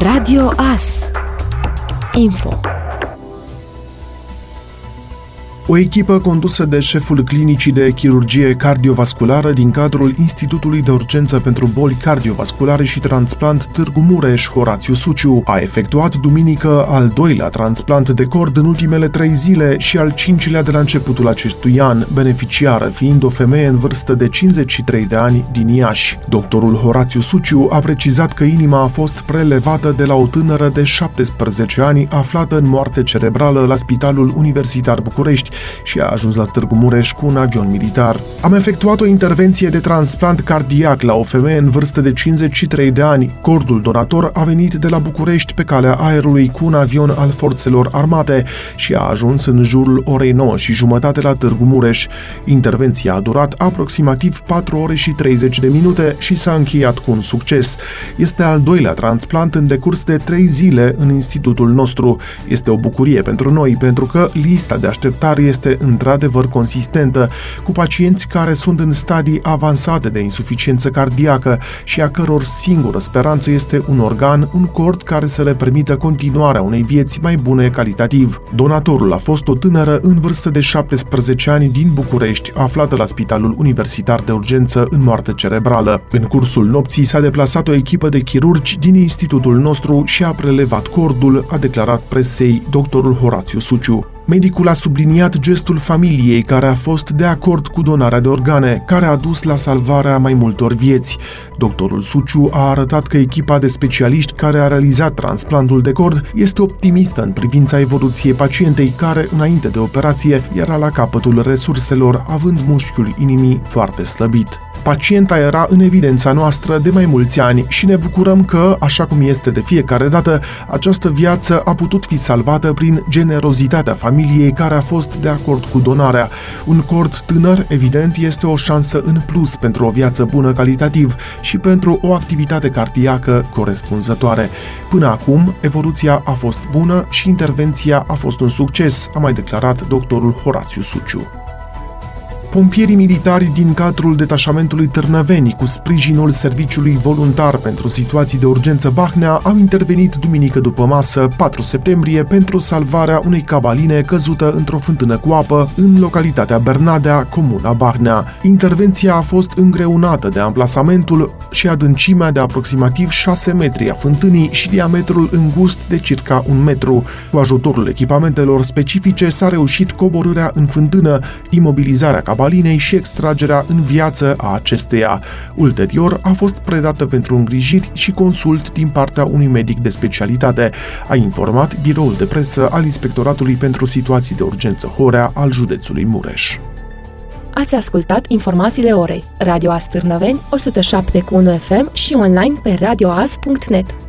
Radio AS Info o echipă condusă de șeful clinicii de chirurgie cardiovasculară din cadrul Institutului de Urgență pentru Boli Cardiovasculare și Transplant Târgu Mureș, Horațiu Suciu, a efectuat duminică al doilea transplant de cord în ultimele trei zile și al cincilea de la începutul acestui an, beneficiară fiind o femeie în vârstă de 53 de ani din Iași. Doctorul Horațiu Suciu a precizat că inima a fost prelevată de la o tânără de 17 ani aflată în moarte cerebrală la Spitalul Universitar București, și a ajuns la Târgu Mureș cu un avion militar. Am efectuat o intervenție de transplant cardiac la o femeie în vârstă de 53 de ani. Cordul donator a venit de la București pe calea aerului cu un avion al forțelor armate și a ajuns în jurul orei 9 și jumătate la Târgu Mureș. Intervenția a durat aproximativ 4 ore și 30 de minute și s-a încheiat cu un succes. Este al doilea transplant în decurs de 3 zile în institutul nostru. Este o bucurie pentru noi pentru că lista de așteptare este într-adevăr consistentă, cu pacienți care sunt în stadii avansate de insuficiență cardiacă și a căror singură speranță este un organ, un cord care să le permită continuarea unei vieți mai bune calitativ. Donatorul a fost o tânără în vârstă de 17 ani din București, aflată la Spitalul Universitar de Urgență în moarte cerebrală. În cursul nopții s-a deplasat o echipă de chirurgi din institutul nostru și a prelevat cordul, a declarat presei doctorul Horațiu Suciu. Medicul a subliniat gestul familiei care a fost de acord cu donarea de organe, care a dus la salvarea mai multor vieți. Doctorul Suciu a arătat că echipa de specialiști care a realizat transplantul de cord este optimistă în privința evoluției pacientei care, înainte de operație, era la capătul resurselor, având mușchiul inimii foarte slăbit. Pacienta era în evidența noastră de mai mulți ani și ne bucurăm că, așa cum este de fiecare dată, această viață a putut fi salvată prin generozitatea familiei care a fost de acord cu donarea. Un cord tânăr, evident, este o șansă în plus pentru o viață bună calitativ și pentru o activitate cardiacă corespunzătoare. Până acum, evoluția a fost bună și intervenția a fost un succes, a mai declarat doctorul Horațiu Suciu. Pompierii militari din cadrul detașamentului Târnăveni cu sprijinul Serviciului Voluntar pentru Situații de Urgență Bahnea au intervenit duminică după masă, 4 septembrie, pentru salvarea unei cabaline căzută într-o fântână cu apă în localitatea Bernadea, comuna Bahnea. Intervenția a fost îngreunată de amplasamentul și adâncimea de aproximativ 6 metri a fântânii și diametrul îngust de circa un metru. Cu ajutorul echipamentelor specifice s-a reușit coborârea în fântână, imobilizarea cabalinei balinei și extragerea în viață a acesteia. Ulterior, a fost predată pentru îngrijiri și consult din partea unui medic de specialitate, a informat biroul de presă al Inspectoratului pentru Situații de Urgență Horea al județului Mureș. Ați ascultat informațiile orei. Radio Astârnăveni, 107.1 FM și online pe radioas.net.